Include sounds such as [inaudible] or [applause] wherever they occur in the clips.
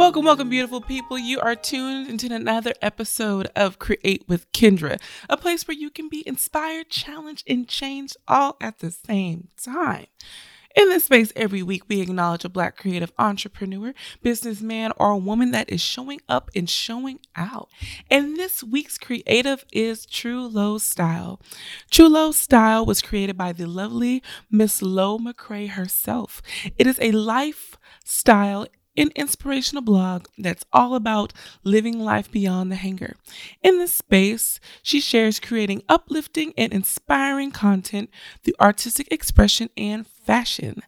Welcome, welcome, beautiful people. You are tuned into another episode of Create with Kendra, a place where you can be inspired, challenged, and changed all at the same time. In this space, every week, we acknowledge a Black creative entrepreneur, businessman, or woman that is showing up and showing out. And this week's creative is True Low Style. True Low Style was created by the lovely Miss Lo McCray herself. It is a lifestyle an inspirational blog that's all about living life beyond the hanger. In this space, she shares creating uplifting and inspiring content through artistic expression and fashion.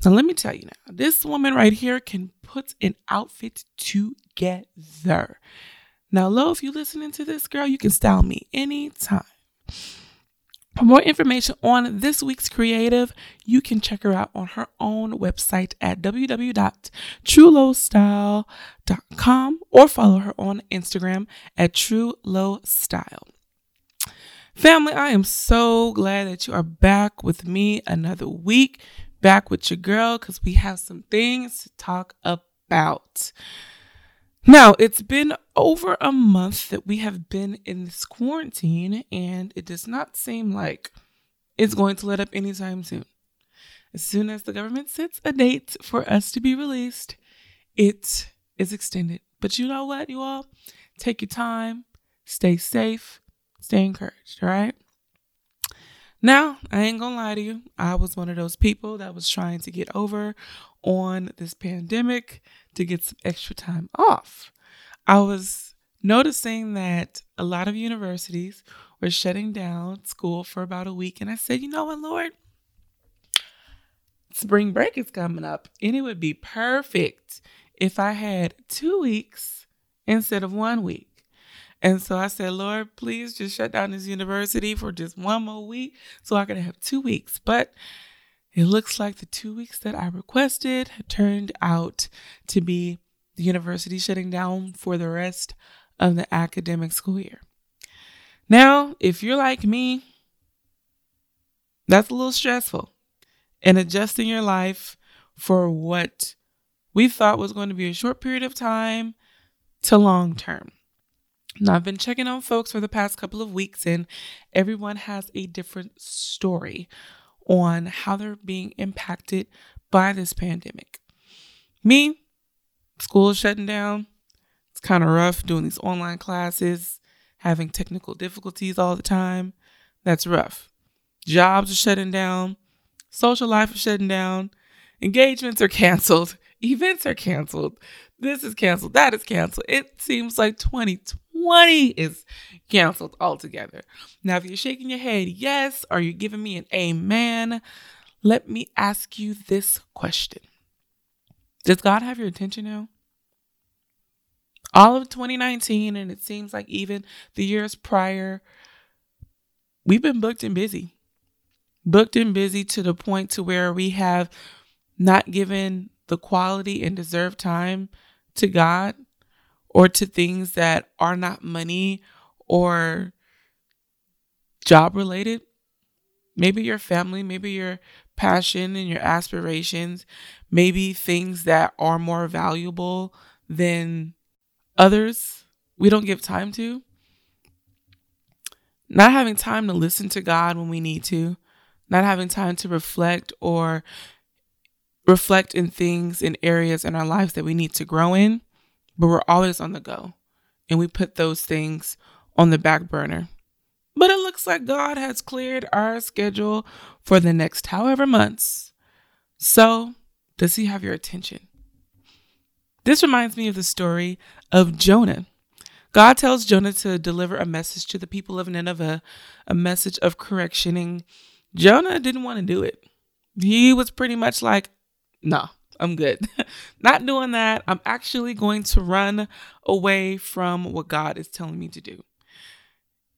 So let me tell you now, this woman right here can put an outfit together. Now, Lo, if you're listening to this, girl, you can style me anytime. For more information on this week's creative, you can check her out on her own website at www.truelowstyle.com or follow her on Instagram at truelowstyle. Family, I am so glad that you are back with me another week, back with your girl, because we have some things to talk about. Now, it's been over a month that we have been in this quarantine, and it does not seem like it's going to let up anytime soon. As soon as the government sets a date for us to be released, it is extended. But you know what, you all? Take your time, stay safe, stay encouraged, all right? Now, I ain't gonna lie to you. I was one of those people that was trying to get over on this pandemic to get some extra time off. I was noticing that a lot of universities were shutting down school for about a week. And I said, you know what, Lord? Spring break is coming up, and it would be perfect if I had two weeks instead of one week. And so I said, Lord, please just shut down this university for just one more week so I can have two weeks. But it looks like the two weeks that I requested turned out to be the university shutting down for the rest of the academic school year. Now, if you're like me, that's a little stressful. And adjusting your life for what we thought was going to be a short period of time to long term. Now, I've been checking on folks for the past couple of weeks, and everyone has a different story on how they're being impacted by this pandemic. Me, school is shutting down. It's kind of rough doing these online classes, having technical difficulties all the time. That's rough. Jobs are shutting down. Social life is shutting down. Engagements are canceled. [laughs] Events are canceled. This is canceled. That is canceled. It seems like 2020 is canceled altogether. Now, if you're shaking your head, yes, are you giving me an amen? Let me ask you this question Does God have your attention now? All of 2019, and it seems like even the years prior, we've been booked and busy. Booked and busy to the point to where we have not given the quality and deserved time to God or to things that are not money or job related. Maybe your family, maybe your passion and your aspirations, maybe things that are more valuable than others we don't give time to. Not having time to listen to God when we need to, not having time to reflect or reflect in things in areas in our lives that we need to grow in, but we're always on the go. And we put those things on the back burner. But it looks like God has cleared our schedule for the next however months. So, does He have your attention? This reminds me of the story of Jonah. God tells Jonah to deliver a message to the people of Nineveh, a message of correction, and Jonah didn't want to do it. He was pretty much like, no, I'm good. [laughs] Not doing that. I'm actually going to run away from what God is telling me to do.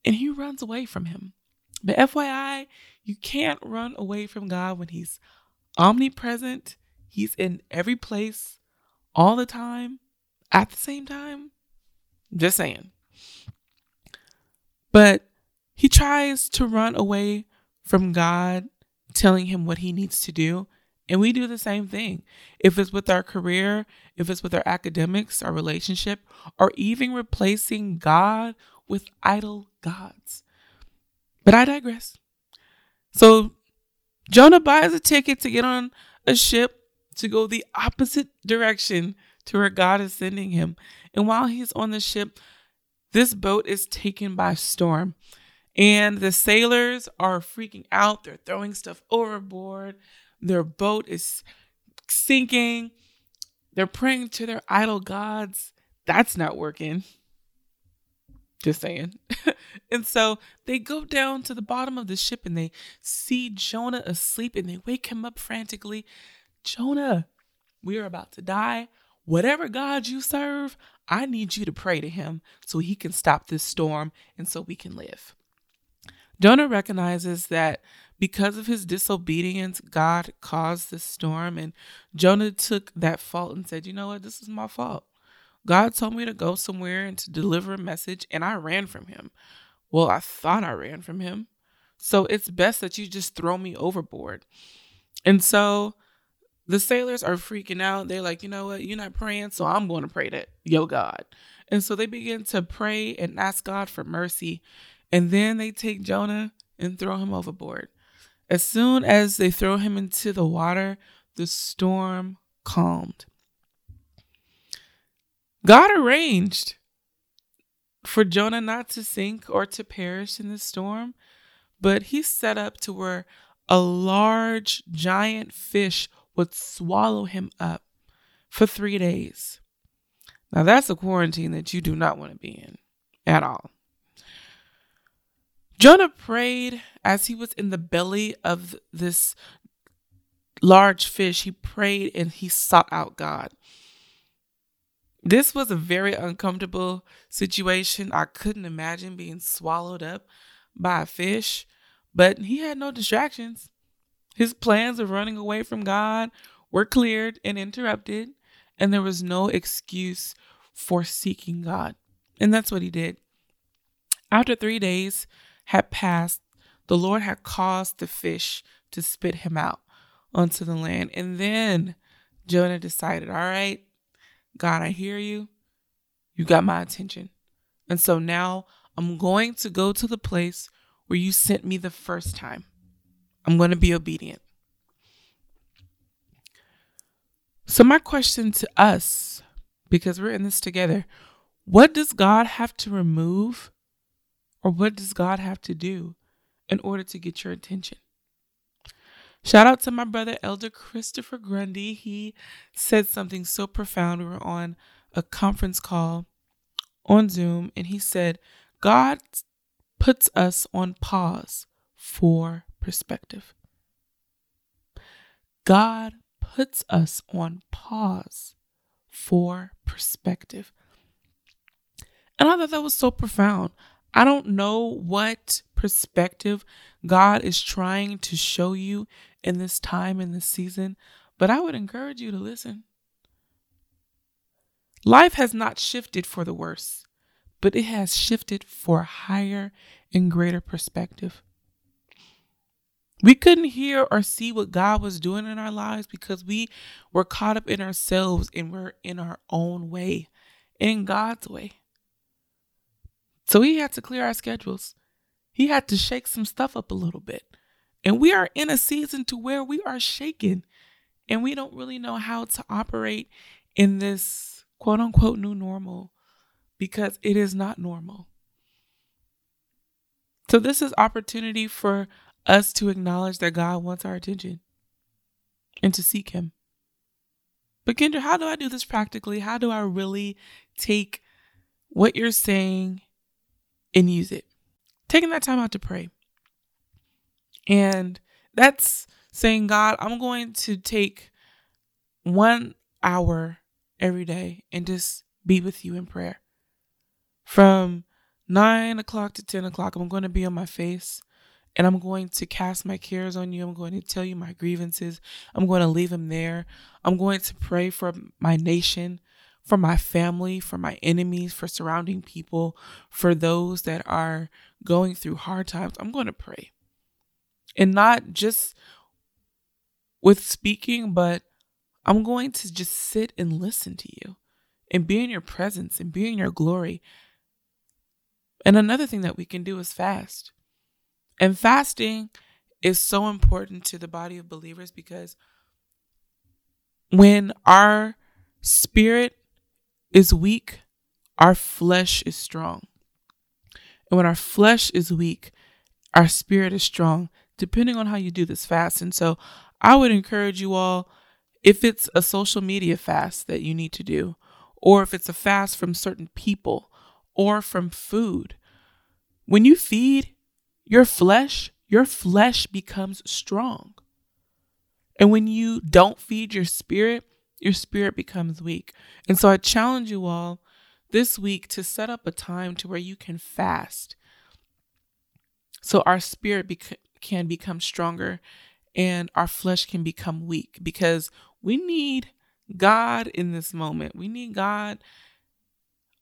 And he runs away from him. But FYI, you can't run away from God when he's omnipresent. He's in every place all the time at the same time. Just saying. But he tries to run away from God telling him what he needs to do And we do the same thing. If it's with our career, if it's with our academics, our relationship, or even replacing God with idol gods. But I digress. So Jonah buys a ticket to get on a ship to go the opposite direction to where God is sending him. And while he's on the ship, this boat is taken by storm. And the sailors are freaking out. They're throwing stuff overboard. Their boat is sinking. They're praying to their idol gods. That's not working. Just saying. [laughs] and so they go down to the bottom of the ship and they see Jonah asleep and they wake him up frantically. Jonah, we are about to die. Whatever God you serve, I need you to pray to him so he can stop this storm and so we can live. Jonah recognizes that because of his disobedience, God caused the storm, and Jonah took that fault and said, You know what? This is my fault. God told me to go somewhere and to deliver a message, and I ran from him. Well, I thought I ran from him. So it's best that you just throw me overboard. And so the sailors are freaking out. They're like, you know what? You're not praying, so I'm going to pray to yo God. And so they begin to pray and ask God for mercy. And then they take Jonah and throw him overboard. As soon as they throw him into the water, the storm calmed. God arranged for Jonah not to sink or to perish in the storm, but he set up to where a large, giant fish would swallow him up for three days. Now, that's a quarantine that you do not want to be in at all. Jonah prayed as he was in the belly of this large fish. He prayed and he sought out God. This was a very uncomfortable situation. I couldn't imagine being swallowed up by a fish, but he had no distractions. His plans of running away from God were cleared and interrupted, and there was no excuse for seeking God. And that's what he did. After three days had passed, the Lord had caused the fish to spit him out onto the land. And then Jonah decided, all right, God, I hear you. You got my attention. And so now I'm going to go to the place where you sent me the first time. I'm going to be obedient. So, my question to us, because we're in this together, what does God have to remove or what does God have to do in order to get your attention? Shout out to my brother, Elder Christopher Grundy. He said something so profound. We were on a conference call on Zoom, and he said, God puts us on pause for perspective. God puts us on pause for perspective. And I thought that was so profound. I don't know what perspective God is trying to show you in this time, in this season, but I would encourage you to listen. Life has not shifted for the worse, but it has shifted for a higher and greater perspective. We couldn't hear or see what God was doing in our lives because we were caught up in ourselves and we're in our own way, in God's way. So He had to clear our schedules. He had to shake some stuff up a little bit. And we are in a season to where we are shaken and we don't really know how to operate in this quote unquote new normal because it is not normal. So this is opportunity for us to acknowledge that God wants our attention and to seek him. But Kendra, how do I do this practically? How do I really take what you're saying and use it? Taking that time out to pray. And that's saying, God, I'm going to take one hour every day and just be with you in prayer. From nine o'clock to 10 o'clock, I'm going to be on my face and I'm going to cast my cares on you. I'm going to tell you my grievances. I'm going to leave them there. I'm going to pray for my nation, for my family, for my enemies, for surrounding people, for those that are going through hard times. I'm going to pray and not just with speaking, but I'm going to just sit and listen to you and be in your presence and be in your glory. And another thing that we can do is fast. And fasting is so important to the body of believers because when our spirit is weak, our flesh is strong. And when our flesh is weak, our spirit is strong, depending on how you do this fast. And so I would encourage you all if it's a social media fast that you need to do, or if it's a fast from certain people or from food, when you feed your flesh, your flesh becomes strong. And when you don't feed your spirit, your spirit becomes weak. And so I challenge you all this week to set up a time to where you can fast so our spirit bec- can become stronger and our flesh can become weak because we need God in this moment. We need God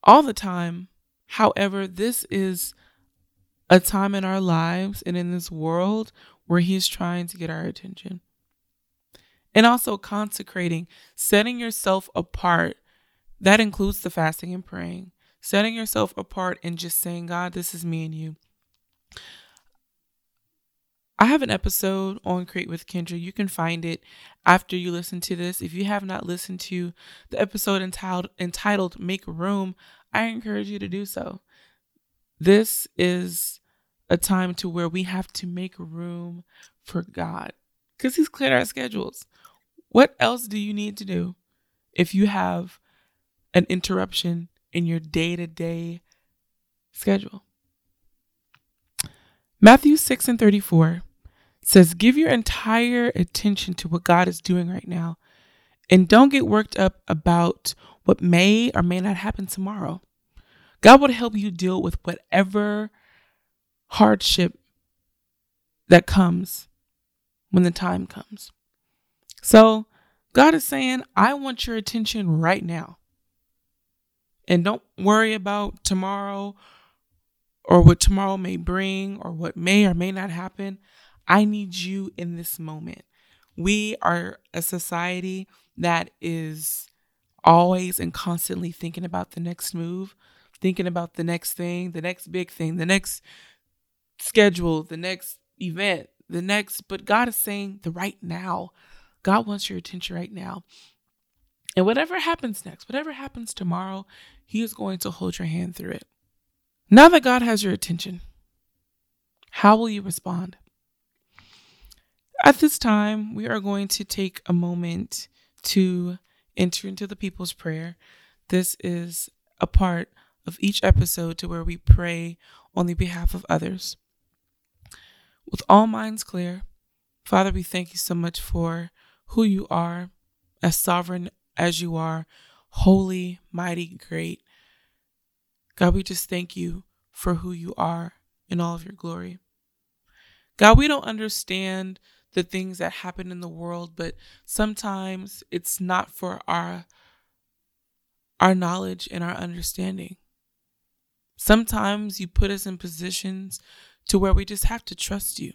all the time. However, this is a time in our lives and in this world where He's trying to get our attention. And also consecrating, setting yourself apart. That includes the fasting and praying. Setting yourself apart and just saying, God, this is me and you. I have an episode on Create with Kendra. You can find it after you listen to this. If you have not listened to the episode entitled entitled Make Room, I encourage you to do so. This is a time to where we have to make room for God because He's cleared our schedules. What else do you need to do if you have an interruption in your day to day schedule? Matthew 6 and 34 says, Give your entire attention to what God is doing right now and don't get worked up about what may or may not happen tomorrow. God will help you deal with whatever hardship that comes when the time comes. So, God is saying, I want your attention right now. And don't worry about tomorrow or what tomorrow may bring or what may or may not happen. I need you in this moment. We are a society that is always and constantly thinking about the next move, thinking about the next thing, the next big thing, the next schedule, the next event, the next. But God is saying the right now. God wants your attention right now. And whatever happens next, whatever happens tomorrow, He is going to hold your hand through it. Now that God has your attention, how will you respond? At this time, we are going to take a moment to enter into the people's prayer. This is a part of each episode to where we pray on the behalf of others. With all minds clear, Father, we thank you so much for who you are, as sovereign as you are, holy, mighty, great. God, we just thank you for who you are in all of your glory. God, we don't understand the things that happen in the world, but sometimes it's not for our our knowledge and our understanding. Sometimes you put us in positions to where we just have to trust you.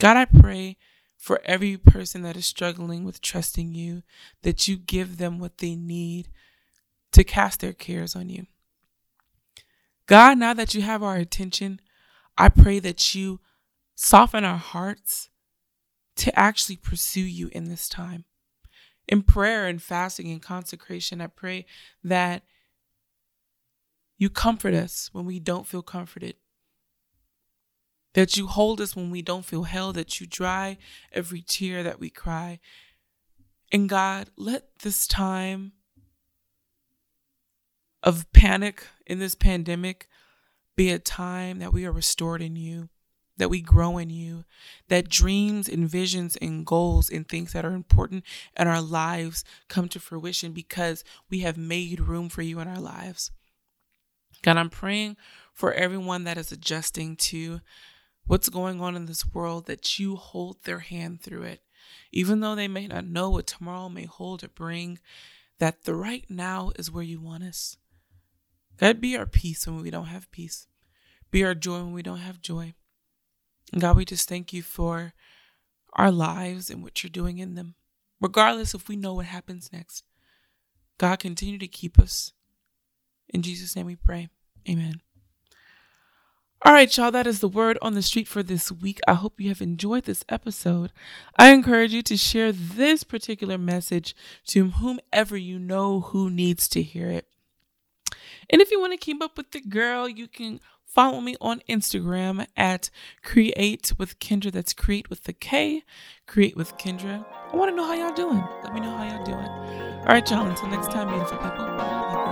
God, I pray for every person that is struggling with trusting you that you give them what they need to cast their cares on you. God, now that you have our attention, I pray that you soften our hearts to actually pursue you in this time. In prayer and fasting and consecration, I pray that you comfort us when we don't feel comforted. That you hold us when we don't feel held, that you dry every tear that we cry. And God, let this time of panic in this pandemic be a time that we are restored in you that we grow in you, that dreams and visions and goals and things that are important in our lives come to fruition because we have made room for you in our lives. God, I'm praying for everyone that is adjusting to what's going on in this world, that you hold their hand through it. Even though they may not know what tomorrow may hold or bring, that the right now is where you want us. God, be our peace when we don't have peace. Be our joy when we don't have joy. God, we just thank you for our lives and what you're doing in them, regardless if we know what happens next. God, continue to keep us. In Jesus' name we pray. Amen. All right, y'all, that is the word on the street for this week. I hope you have enjoyed this episode. I encourage you to share this particular message to whomever you know who needs to hear it. And if you want to keep up with the girl, you can follow me on Instagram at Create with Kendra. That's Create with the K, Create with Kendra. I want to know how y'all doing. Let me know how y'all doing. All right, y'all. Until next time, beautiful people.